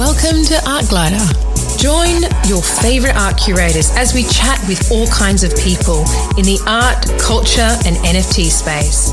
Welcome to Art Glider. Join your favorite art curators as we chat with all kinds of people in the art, culture, and NFT space.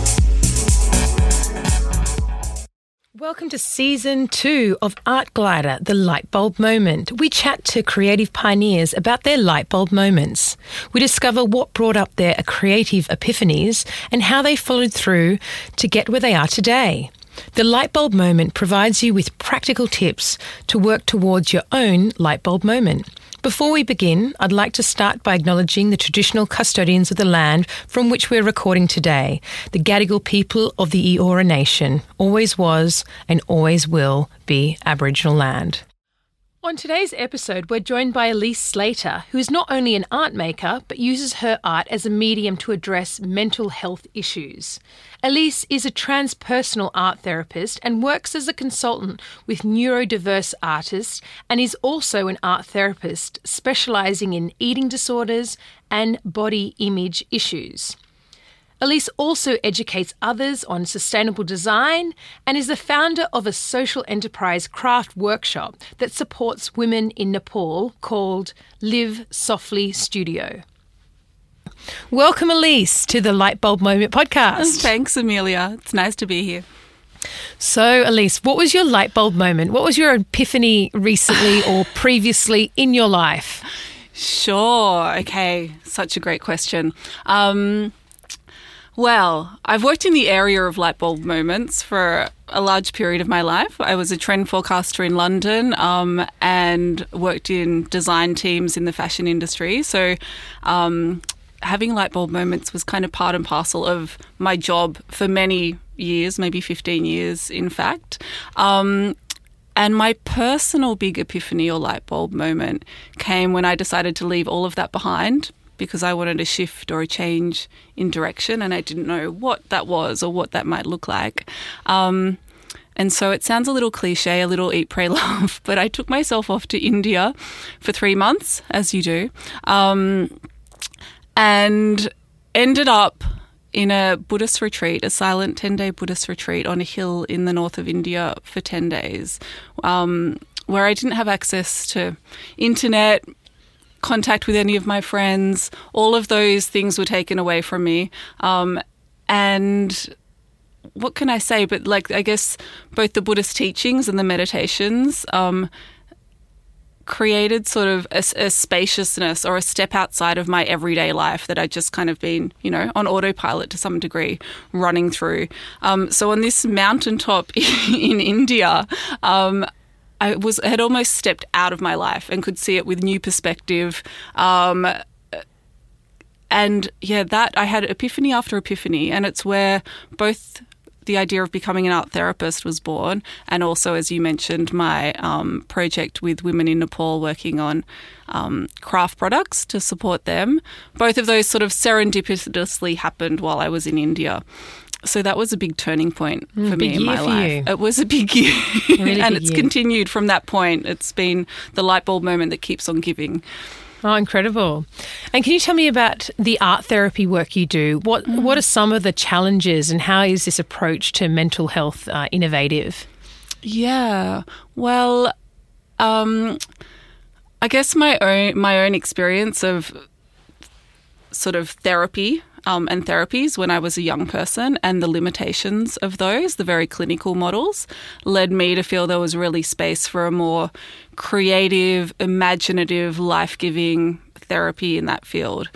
Welcome to season two of Art Glider, the Lightbulb Moment. We chat to creative pioneers about their lightbulb moments. We discover what brought up their creative epiphanies and how they followed through to get where they are today. The Lightbulb Moment provides you with practical tips to work towards your own lightbulb moment. Before we begin, I'd like to start by acknowledging the traditional custodians of the land from which we're recording today, the Gadigal people of the Eora Nation, always was and always will be Aboriginal land. On today's episode, we're joined by Elise Slater, who is not only an art maker, but uses her art as a medium to address mental health issues. Elise is a transpersonal art therapist and works as a consultant with neurodiverse artists and is also an art therapist specializing in eating disorders and body image issues. Elise also educates others on sustainable design and is the founder of a social enterprise craft workshop that supports women in Nepal called Live Softly Studio. Welcome, Elise, to the Lightbulb Moment podcast. Thanks, Emilya. It's nice to be here. So, Elise, what was your lightbulb moment? What was your epiphany recently or previously in your life? Sure. Okay. Such a great question. Um, well, I've worked in the area of light bulb moments for a large period of my life. I was a trend forecaster in London um, and worked in design teams in the fashion industry. So, um, having lightbulb moments was kind of part and parcel of my job for many years, maybe 15 years, in fact. Um, and my personal big epiphany or light bulb moment came when I decided to leave all of that behind because I wanted a shift or a change in direction, and I didn't know what that was or what that might look like. Um, and so it sounds a little cliche, a little eat, pray, love, but I took myself off to India for three months, as you do, um, and ended up in a Buddhist retreat, a silent 10 day Buddhist retreat on a hill in the north of India for 10 days, um, where I didn't have access to internet, contact with any of my friends. All of those things were taken away from me. Um, and what can I say? But like, I guess both the Buddhist teachings and the meditations um, created sort of a, a, spaciousness or a step outside of my everyday life that I'd just kind of been, you know, on autopilot to some degree, running through. Um, so on this mountaintop in India, um, I was had almost stepped out of my life and could see it with new perspective. Um, and yeah, that I had epiphany after epiphany, and it's where both the idea of becoming an art therapist was born, and also, as you mentioned, my um, project with women in Nepal working on um, craft products to support them. Both of those sort of serendipitously happened while I was in India so that was a big turning point mm, for me in my life. You. It was a big year, really and big it's year. continued from that point. It's been the light bulb moment that keeps on giving. Oh, incredible! And can you tell me about the art therapy work you do? What mm. What are some of the challenges, and how is this approach to mental health uh, innovative? Yeah, well, um, I guess my own my own experience of sort of therapy um, and therapies when I was a young person, and the limitations of those, the very clinical models, led me to feel there was really space for a more creative, imaginative, life giving therapy in that field,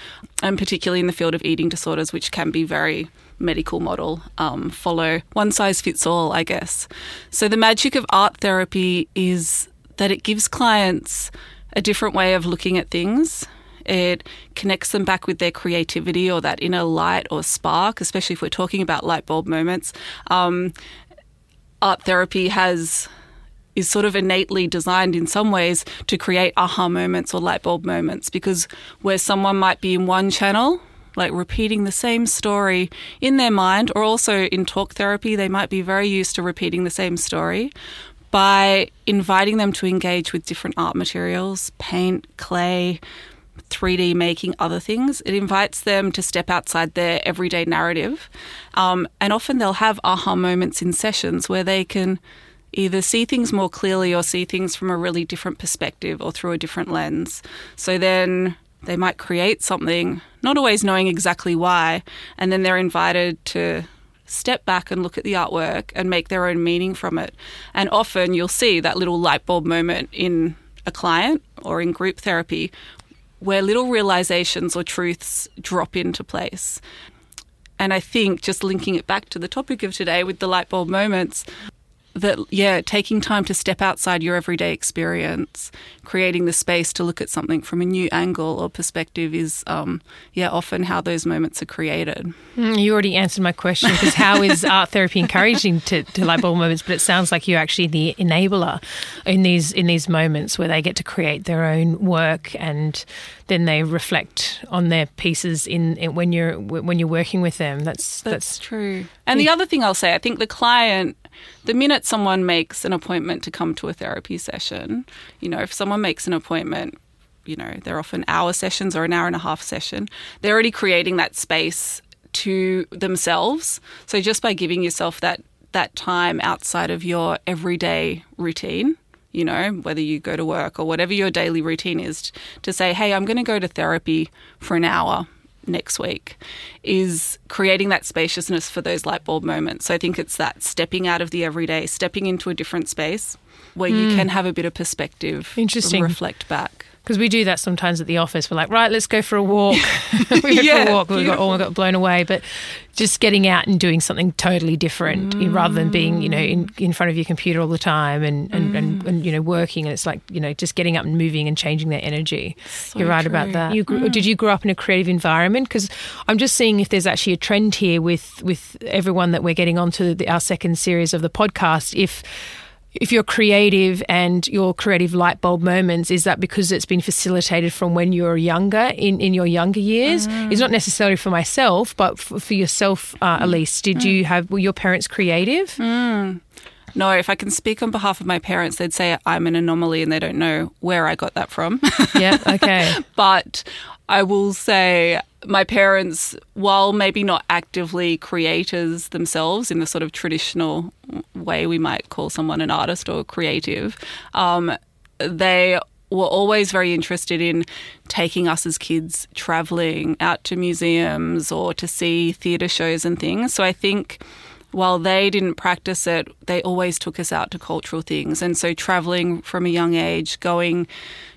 and particularly in the field of eating disorders, which can be very medical model, um, follow one size fits all, I guess. So the magic of art therapy is that it gives clients a different way of looking at things it connects them back with their creativity or that inner light or spark, especially if we're talking about light bulb moments. Um, art therapy has is sort of innately designed in some ways to create aha moments or light bulb moments because where someone might be in one channel like repeating the same story in their mind, or also in talk therapy, they might be very used to repeating the same story. By inviting them to engage with different art materials, paint, clay, 3D making other things. It invites them to step outside their everyday narrative. Um, and often they'll have aha moments in sessions where they can either see things more clearly or see things from a really different perspective or through a different lens. So then they might create something, not always knowing exactly why, and then they're invited to step back and look at the artwork and make their own meaning from it. And often you'll see that little light bulb moment in a client or in group therapy where little realizations or truths drop into place. And I think just linking it back to the topic of today with the light bulb moments, that yeah taking time to step outside your everyday experience creating the space to look at something from a new angle or perspective is um, yeah often how those moments are created. Mm, you already answered my question because how is art therapy encouraging to, to light bulb moments? But it sounds like you're actually the enabler in these in these moments where they get to create their own work and then they reflect on their pieces in, in when you're when you're working with them. That's that's, that's true. And the other thing I'll say I think the client the minute someone makes an appointment to come to a therapy session, you know, if someone makes an appointment, you know, they're often hour sessions or an hour and a half session, they're already creating that space to themselves. So just by giving yourself that that time outside of your everyday routine, you know, whether you go to work or whatever your daily routine is, to say, hey, I'm going to go to therapy for an hour next week is creating that spaciousness for those light bulb moments. So I think it's that stepping out of the everyday, stepping into a different space where mm. you hmm. can have a bit of perspective. Interesting. Reflect back because we do that sometimes at the office. We're like, right, let's go for a walk. we went yeah, for a walk. We got, oh, we got blown away. But just getting out and doing something totally different mm. rather than being, you know, in, in front of your computer all the time and, and, mm. and, and, you know, working. And it's like, you know, just getting up and moving and changing their energy. So You're right true. about that. You grew, mm. Did you grow up in a creative environment? Because I'm just seeing if there's actually a trend here with, with everyone that we're getting onto the, our second series of the podcast. If if you're creative and your creative light bulb moments, is that because it's been facilitated from when you were younger, in, in your younger years? Mm. It's not necessarily for myself, but for, for yourself, uh, Elise. Did mm. you have, were your parents creative? Mm. No, if I can speak on behalf of my parents, they'd say I'm an anomaly and they don't know where I got that from. yeah, okay. but I will say my parents, while maybe not actively creators themselves in the sort of traditional way we might call someone an artist or creative, um, they were always very interested in taking us as kids traveling out to museums or to see theatre shows and things. So I think while they didn't practice it, they always took us out to cultural things. And so traveling from a young age, going,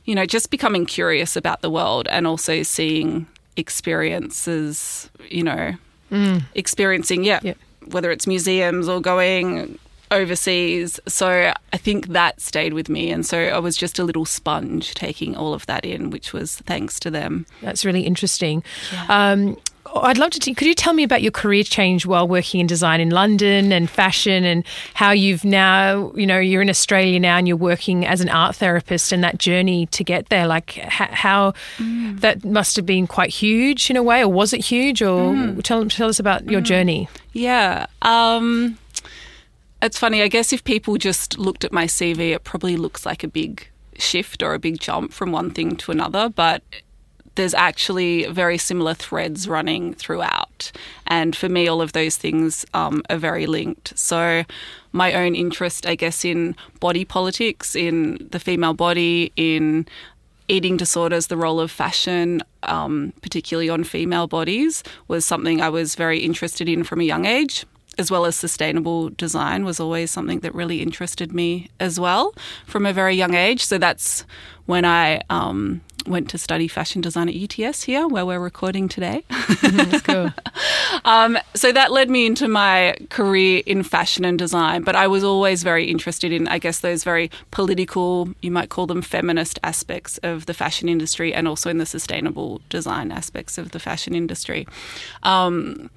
you know, just becoming curious about the world and also seeing experiences, you know, mm. experiencing, yeah, yep. whether it's museums or going overseas. So I think that stayed with me. And so I was just a little sponge taking all of that in, which was thanks to them. That's really interesting. Yeah. Um, I'd love to. T- could you tell me about your career change while working in design in London and fashion, and how you've now, you know, you're in Australia now and you're working as an art therapist, and that journey to get there, like how mm. that must have been quite huge in a way, or was it huge? Or mm. tell tell us about your mm. journey. Yeah. Um, it's funny. I guess if people just looked at my CV, it probably looks like a big shift or a big jump from one thing to another, but there's actually very similar threads running throughout. And for me, all of those things um, are very linked. So, my own interest, I guess, in body politics, in the female body, in eating disorders, the role of fashion, um, particularly on female bodies, was something I was very interested in from a young age. As well as sustainable design was always something that really interested me as well from a very young age. So that's when I um, went to study fashion design at UTS here, where we're recording today. Let's go. um, so that led me into my career in fashion and design. But I was always very interested in, I guess, those very political, you might call them feminist aspects of the fashion industry, and also in the sustainable design aspects of the fashion industry. Um,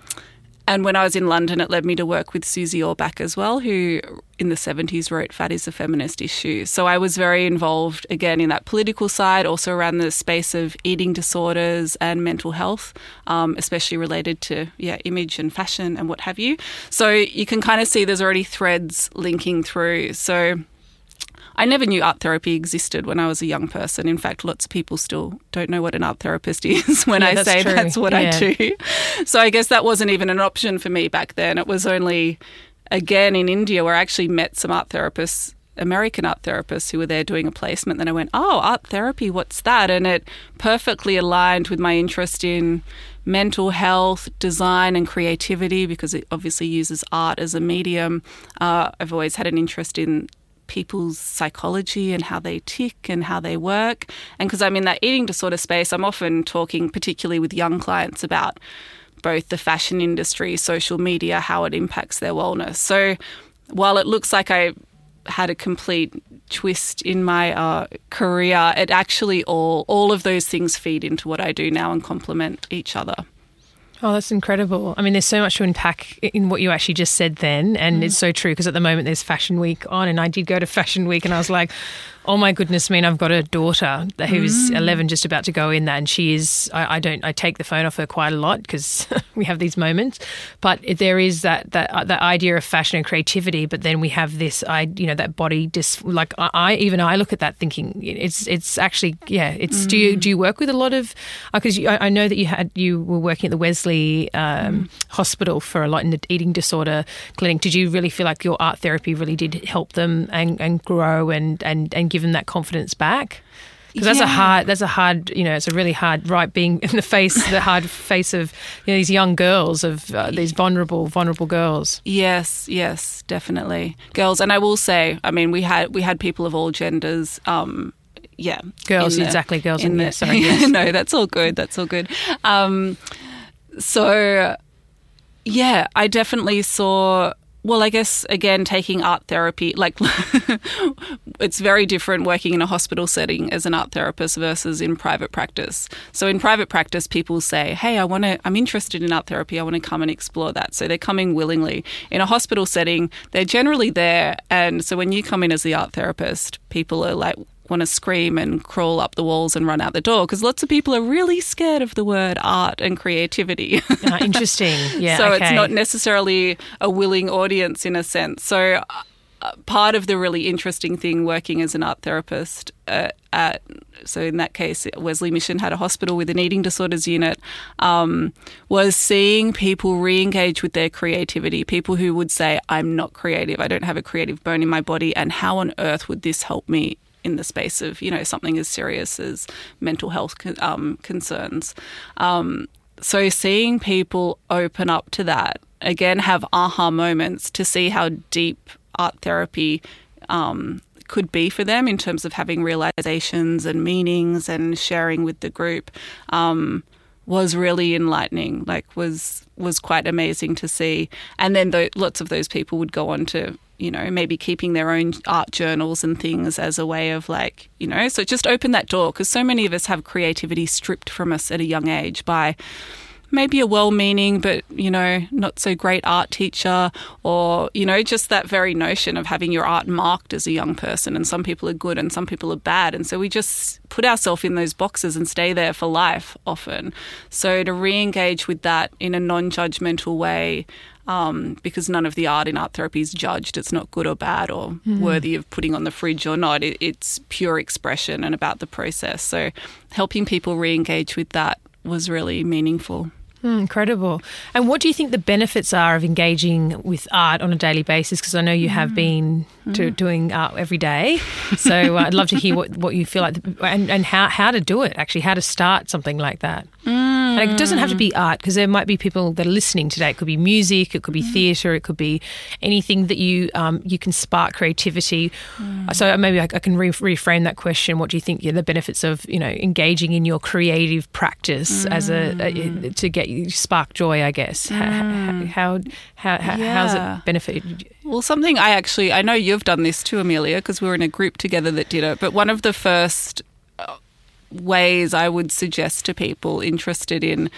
and when I was in London, it led me to work with Susie Orbach as well, who in the 70s wrote Fat is a Feminist Issue. So I was very involved again in that political side, also around the space of eating disorders and mental health, um, especially related to yeah image and fashion and what have you. So you can kind of see there's already threads linking through. So I never knew art therapy existed when I was a young person. In fact, lots of people still don't know what an art therapist is when yeah, I say true. that's what yeah. I do. So I guess that wasn't even an option for me back then. It was only again in India, where I actually met some art therapists American art therapists who were there doing a placement. Then I went, oh, art therapy, what's that? And it perfectly aligned with my interest in mental health, design, and creativity because it obviously uses art as a medium. Uh, I've always had an interest in people's psychology and how they tick and how they work. And because I'm in that eating disorder space, I'm often talking, particularly with young clients, about both the fashion industry, social media, how it impacts their wellness. So while it looks like I had a complete twist in my uh, career, it actually all all of those things feed into what I do now and complement each other. Oh, that's incredible. I mean, there's so much to unpack in what you actually just said then. And mm. it's so true because at the moment there's Fashion Week on, and I did go to Fashion Week and I was like, Oh my goodness, I mean, I've got a daughter who's mm. 11, just about to go in that, and she is. I, I don't. I take the phone off her quite a lot because we have these moments. But there is that that uh, that idea of fashion and creativity, but then we have this. I you know that body dis like I even I look at that thinking it's it's actually yeah. It's mm. do you do you work with a lot of because uh, I, I, know that you had you were working at the Wesley um, mm. Hospital for a lot in the eating disorder clinic. Did you really feel like your art therapy really did help them and and grow and and and give give them that confidence back? Because that's a hard, that's a hard, you know, it's a really hard, right, being in the face, the hard face of you know, these young girls, of uh, these vulnerable, vulnerable girls. Yes, yes, definitely, girls. And I will say, I mean, we had we had people of all genders. Um, yeah, girls, the, exactly, girls. In, in the, sorry, yes. no, that's all good. That's all good. Um, so, yeah, I definitely saw well, I guess again, taking art therapy, like it's very different working in a hospital setting as an art therapist versus in private practice. So in private practice, people say, "Hey, I want to. I'm interested in art therapy. I want to come and explore that." So they're coming willingly. In a hospital setting, they're generally there, and so when you come in as the art therapist, people are like, want to scream and crawl up the walls and run out the door because lots of people are really scared of the word art and creativity. uh, interesting. Yeah. so okay. it's not necessarily a willing audience in a sense. So uh, part of the really interesting thing working as an art therapist uh, at so in that case Wesley Mission had a hospital with an eating disorders unit um, was seeing people re-engage with their creativity people who would say I'm not creative I don't have a creative bone in my body and how on earth would this help me in the space of you know something as serious as mental health um, concerns. Um, so seeing people open up to that again, have aha moments to see how deep art therapy um, could be for them in terms of having realizations and meanings and sharing with the group um, was really enlightening. Like was was quite amazing to see. And then the, lots of those people would go on to you know, maybe keeping their own art journals and things as a way of like, you know, so just open that door because so many of us have creativity stripped from us at a young age by maybe a well meaning but, you know, not so great art teacher or, you know, just that very notion of having your art marked as a young person and some people are good and some people are bad. And so we just put ourselves in those boxes and stay there for life often. So to re engage with that in a non judgmental way um, because none of the art in art therapy is judged. It's not good or bad or mm-hmm. worthy of putting on the fridge or not. It, it's pure expression and about the process. So helping people re engage with that was really meaningful. Mm, incredible. And what do you think the benefits are of engaging with art on a daily basis? Because I know you have mm. been to, mm. doing art every day. So uh, I'd love to hear what, what you feel like and, and how, how to do it, actually, how to start something like that. Mm. And it doesn't have to be art because there might be people that are listening today. It could be music, it could be mm. theatre, it could be anything that you um, you can spark creativity. Mm. So maybe I, I can re- reframe that question. What do you think are the benefits of you know engaging in your creative practice mm. as a, a, mm. to get you spark joy? I guess mm. how how how, yeah. how's it benefit? Well, something I actually I know you've done this too, Emilya, because we were in a group together that did it. But one of the first ways I would suggest to people interested in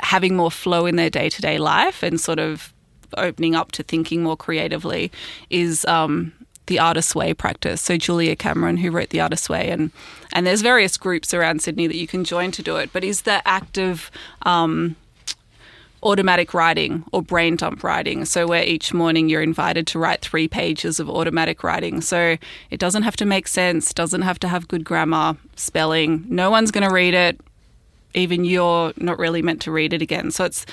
having more flow in their day to day life and sort of opening up to thinking more creatively is um, the Artist's Way practice. So Julia Cameron, who wrote the Artist's Way, and and there's various groups around Sydney that you can join to do it. But is the act of um, automatic writing or brain dump writing. So, where each morning you're invited to write three pages of automatic writing. So, it doesn't have to make sense, doesn't have to have good grammar, spelling. No one's going to read it. Even you're not really meant to read it again. So, it's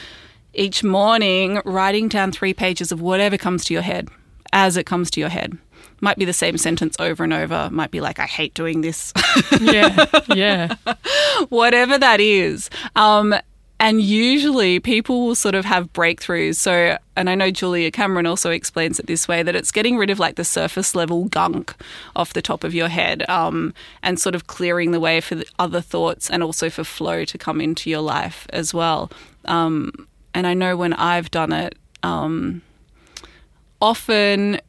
each morning writing down three pages of whatever comes to your head as it comes to your head. Might be the same sentence over and over. Might be like, I hate doing this. yeah, yeah. Whatever that is. Um, and usually people will sort of have breakthroughs. So, and I know Julia Cameron also explains it this way that it's getting rid of like the surface level gunk off the top of your head um, and sort of clearing the way for the other thoughts and also for flow to come into your life as well. Um, and I know when I've done it, um, often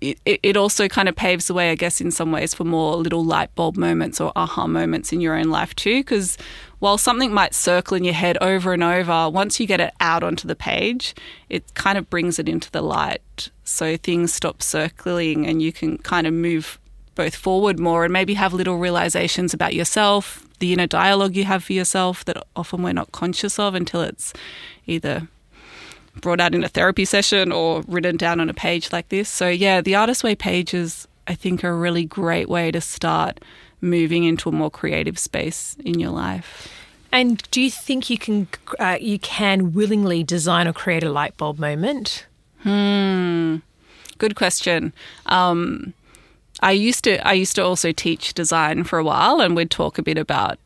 it, it also kind of paves the way, I guess, in some ways for more little light bulb moments or aha moments in your own life too. Because while something might circle in your head over and over, once you get it out onto the page, it kind of brings it into the light. So things stop circling and you can kind of move both forward more and maybe have little realizations about yourself, the inner dialogue you have for yourself that often we're not conscious of until it's either brought out in a therapy session or written down on a page like this. So, yeah, the Artist Way pages, I think, are a really great way to start moving into a more creative space in your life. And do you think you can uh, you can willingly design or create a light bulb moment? Hmm. Good question. Um, I used to I used to also teach design for a while, and we'd talk a bit about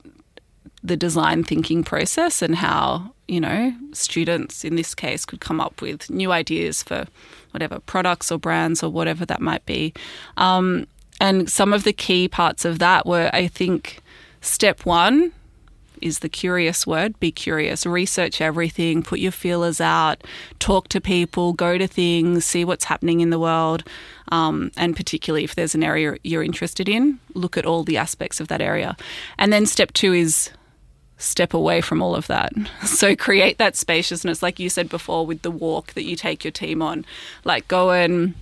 the design thinking process and how you know students in this case could come up with new ideas for whatever products or brands or whatever that might be. Um, and some of the key parts of that were, I think, step one is the curious word. Be curious, research everything, put your feelers out, talk to people, go to things, see what's happening in the world. Um, and particularly if there's an area you're interested in, look at all the aspects of that area. And then step two is step away from all of that. So create that spaciousness, like you said before, with the walk that you take your team on. Like go and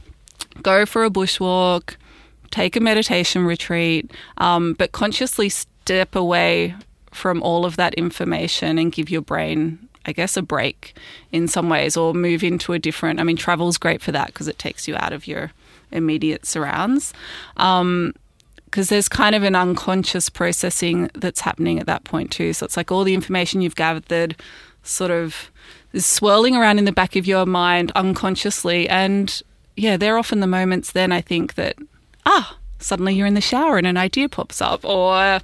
go for a bushwalk, take a meditation retreat, um, but consciously step away from all of that information and give your brain I guess, a break in some ways or move into a different. I mean, travel's great for that because it takes you out of your immediate surrounds. Um, because there's kind of an unconscious processing that's happening at that point too. So it's like all the information you've gathered sort of is swirling around in the back of your mind unconsciously. And yeah, they're often the moments then I think that, ah, suddenly you're in the shower and an idea pops up or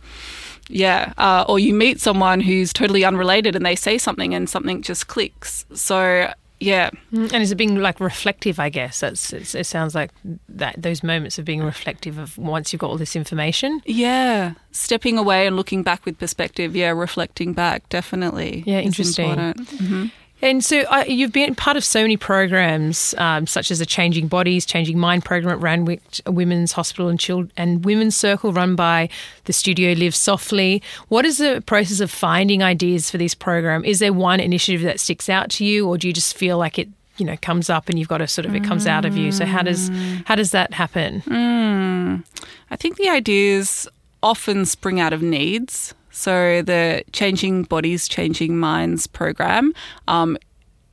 yeah, uh, or you meet someone who's totally unrelated and they say something and something just clicks. So yeah. Mm, and is it being like reflective? I guess that's it sounds like that those moments of being reflective of once you've got all this information. Yeah, stepping away and looking back with perspective. Yeah, reflecting back definitely. Yeah, interesting. Mm-hmm. And so uh, you've been part of so many programs, um, such as the Changing Bodies, Changing Mind program at Randwick Women's Hospital and, and Women's Circle, run by the studio Live Softly. What is the process of finding ideas for this program? Is there one initiative that sticks out to you, or do you just feel like it, you know, comes up and you've got to sort of it comes out of you? So how does how does that happen? Mm. I think the ideas often spring out of needs. So the Changing Bodies, Changing Minds program um,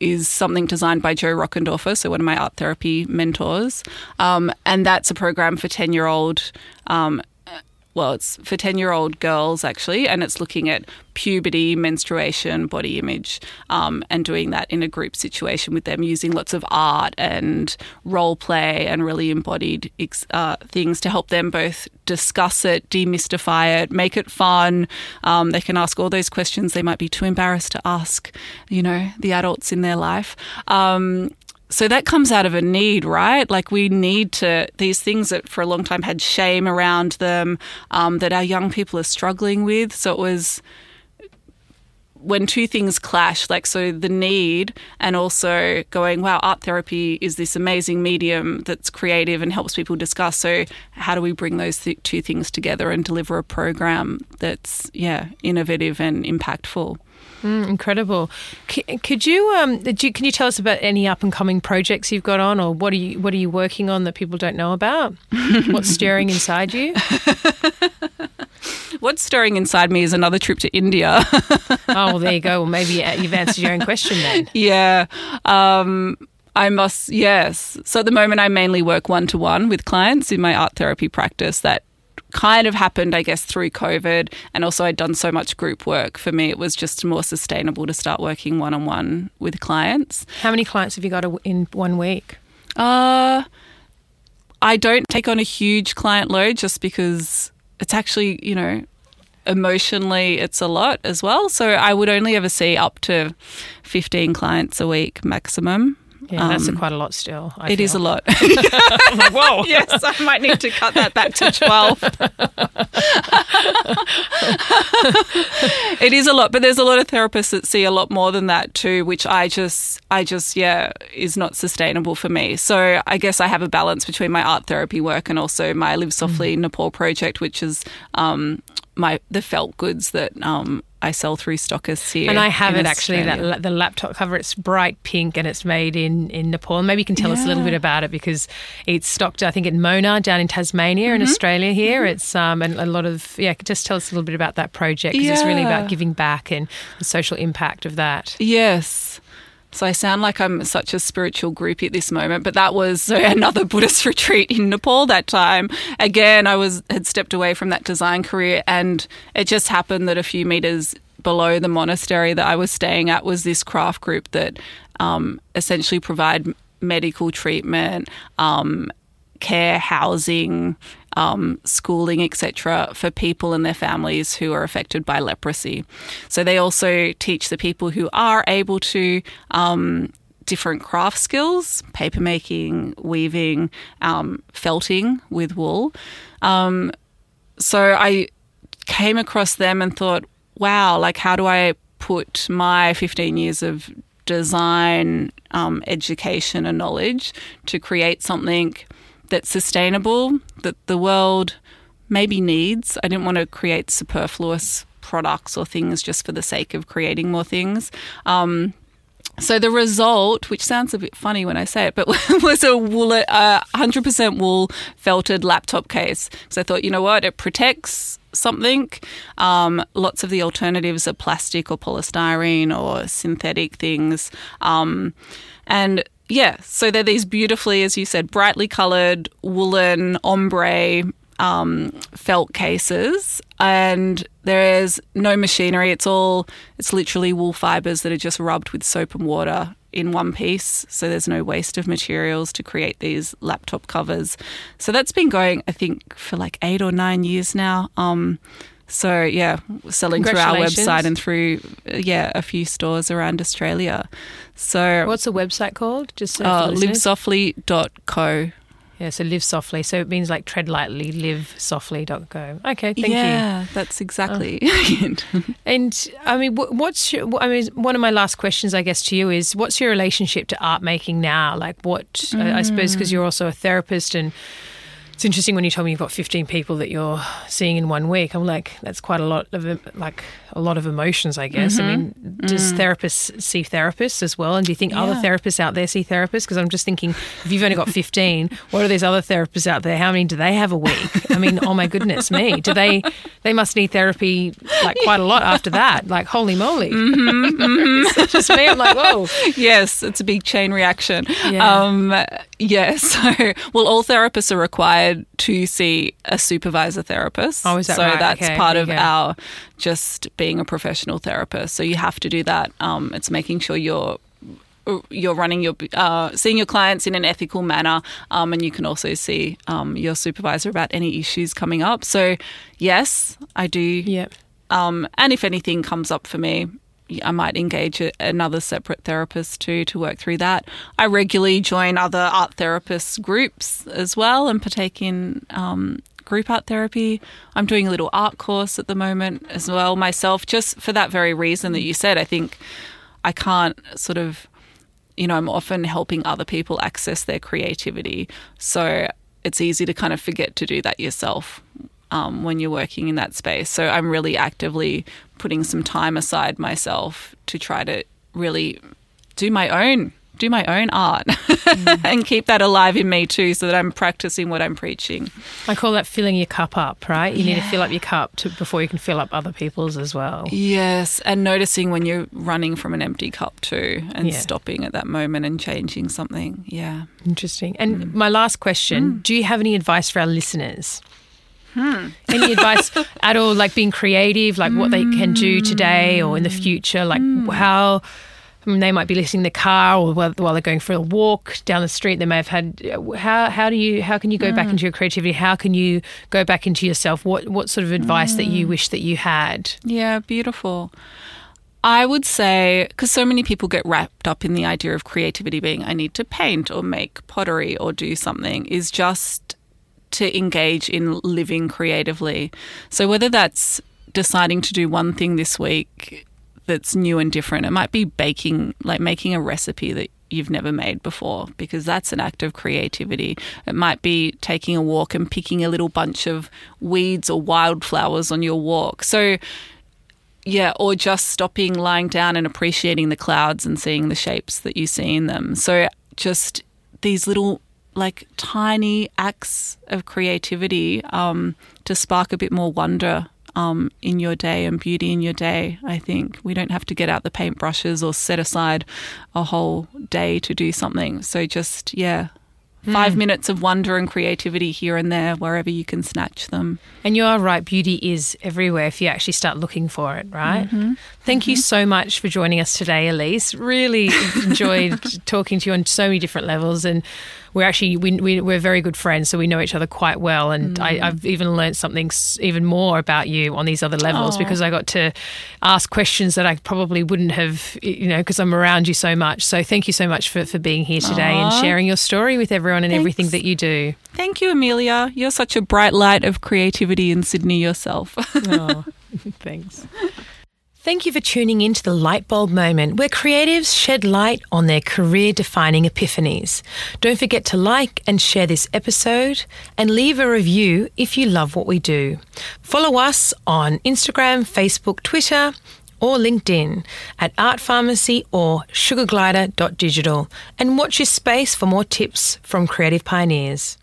is something designed by Joe Rockendorfer, so one of my art therapy mentors. Um, and that's a program for 10 year old um, well, it's for 10 year old girls actually, and it's looking at puberty, menstruation, body image, um, and doing that in a group situation with them using lots of art and role play and really embodied uh, things to help them both discuss it, demystify it, make it fun. Um, they can ask all those questions they might be too embarrassed to ask, you know, the adults in their life. Um, so that comes out of a need, right? Like we need to, these things that for a long time had shame around them um, that our young people are struggling with. So it was when two things clash, like so the need and also going, wow, art therapy is this amazing medium that's creative and helps people discuss. So how do we bring those th- two things together and deliver a program that's, yeah, innovative and impactful? Mm, incredible. C- could you, um, you, can you tell us about any up and coming projects you've got on, or what are you what are you working on that people don't know about? What's stirring inside you? What's stirring inside me is another trip to India. oh, well, there you go. Well, maybe uh, you've answered your own question then. Yeah. Um, I must, yes. So at the moment, I mainly work one to one with clients in my art therapy practice that kind of happened, I guess, through COVID. And also, I'd done so much group work. For me, it was just more sustainable to start working one on one with clients. How many clients have you got in one week? Uh, I don't take on a huge client load just because it's actually, you know, emotionally it's a lot as well. So I would only ever see up to 15 clients a week maximum. Yeah, that's um, quite a lot still. I it feel. is a lot. Like, whoa. yes, I might need to cut that back to 12. it is a lot, but there's a lot of therapists that see a lot more than that too, which I just, I just, yeah, is not sustainable for me. So I guess I have a balance between my art therapy work and also my Live Softly mm. Nepal project, which is um, my the felt goods that um, I sell through stockists here. And I have it actually, that the laptop cover. It's bright pink and it's made in, in Nepal. Maybe you can tell yeah. us a little bit about it because it's stocked, I think, in Mona down in Tasmania mm-hmm. in Australia here. Mm-hmm. It's um, and a lot of, yeah, just tell us a little bit about that project because yeah. it's really about giving back and the social impact of that. Yes. So I sound like I'm such a spiritual groupie at this moment, but that was another Buddhist retreat in Nepal that time. Again, I was had stepped away from that design career and it just happened that a few meters below the monastery that I was staying at was this craft group that um, essentially provide medical treatment, um, care, housing, um, schooling, etc., for people and their families who are affected by leprosy. So they also teach the people who are able to. Um, different craft skills paper making, weaving, um, felting with wool. Um, so I came across them and thought, wow, like, how do I put my 15 years of design, um, education, and knowledge to create something that's sustainable, that the world maybe needs. I didn't want to create superfluous products or things just for the sake of creating more things. Um, so the result, which sounds a bit funny when I say it, but was a wool, uh, 100% wool felted laptop case. So I thought, you know what, it protects something. Um, lots of the alternatives are plastic or polystyrene or synthetic things. Um, and yeah, so they're these beautifully, as you said, brightly coloured woolen ombre um, felt cases, and there is no machinery. It's all it's literally wool fibers that are just rubbed with soap and water in one piece. So there's no waste of materials to create these laptop covers. So that's been going, I think, for like eight or nine years now. Um, so yeah, selling through our website and through yeah a few stores around Australia. So what's the website called? Just so uh, livesoftly.co. Yeah, so live softly. So it means like tread lightly, live softly.co. Okay, thank yeah, you. Yeah, that's exactly. Oh. and I mean, what's your, I mean, one of my last questions, I guess, to you is what's your relationship to art making now? Like, what, mm. I, I suppose, because you're also a therapist and it's interesting when you told me you've got 15 people that you're seeing in one week. I'm like, that's quite a lot of like a lot of emotions, I guess. Mm-hmm. I mean, does mm. therapists see therapists as well? And do you think yeah. other therapists out there see therapists? Because I'm just thinking, if you've only got 15, what are these other therapists out there? How many do they have a week? I mean, oh my goodness me, do they? They must need therapy like quite a lot after that. Like, holy moly! Mm-hmm, mm-hmm. just me. I'm like, whoa. Yes, it's a big chain reaction. Yeah. Um, yes. So, well, all therapists are required to see a supervisor therapist. Oh, is that so right? that's okay. part of our just being a professional therapist. So you have to do that. Um, it's making sure you're you're running your uh, seeing your clients in an ethical manner, um, and you can also see um, your supervisor about any issues coming up. So yes, I do. Yep. Um, and if anything comes up for me, I might engage a, another separate therapist too to work through that. I regularly join other art therapists groups as well and partake in um, group art therapy. I'm doing a little art course at the moment as well myself, just for that very reason that you said. I think I can't sort of, you know, I'm often helping other people access their creativity. So it's easy to kind of forget to do that yourself um, when you're working in that space. So I'm really actively putting some time aside myself to try to really do my own do my own art mm. and keep that alive in me too so that I'm practicing what I'm preaching. I call that filling your cup up, right? You yeah. need to fill up your cup to, before you can fill up other people's as well. Yes, and noticing when you're running from an empty cup too and yeah. stopping at that moment and changing something. Yeah. Interesting. And mm. my last question, mm. do you have any advice for our listeners? Hmm. Any advice at all, like being creative, like what they can do hmm. today or in the future, like hmm. how? I mean, they might be listening in the car or while, while they're going for a walk down the street. They may have had. How how do you how can you go back into your creativity? How can you go back into yourself? What what sort of advice that you wish that you had? Yeah, beautiful. I would say, because so many people get wrapped up in the idea of creativity being, I need to paint or make pottery or do something, is just to engage in living creatively. So, whether that's deciding to do one thing this week that's new and different, it might be baking, like making a recipe that you've never made before, because that's an act of creativity. It might be taking a walk and picking a little bunch of weeds or wildflowers on your walk. So, yeah, or just stopping, lying down, and appreciating the clouds and seeing the shapes that you see in them. So, just these little, like, tiny acts of creativity um, to spark a bit more wonder um, in your day and beauty in your day. I think we don't have to get out the paintbrushes or set aside a whole day to do something. So, just, yeah, five minutes of wonder and creativity here and there, wherever you can snatch them. And you are right, beauty is everywhere if you actually start looking for it, right? Thank you so much for joining us today, Elise. Really enjoyed talking to you on so many different levels. And we're actually, we, we, we're very good friends, so we know each other quite well. And I, mm. I've even learned something even more about you on these other levels Aw. because I got to ask questions that I probably wouldn't have, you know, because I'm around you so much. So thank you so much for, for being here today and sharing your story with everyone and everything that you do. Thank you, Emilya. You're such a bright light of creativity in Sydney yourself. Oh, thanks. Thank you for tuning in to the Lightbulb Moment, where creatives shed light on their career defining epiphanies. Don't forget to like and share this episode and leave a review if you love what we do. Follow us on Instagram, Facebook, Twitter, or LinkedIn at Art Pharmacy or sugarglider.digital and watch your space for more tips from creative pioneers.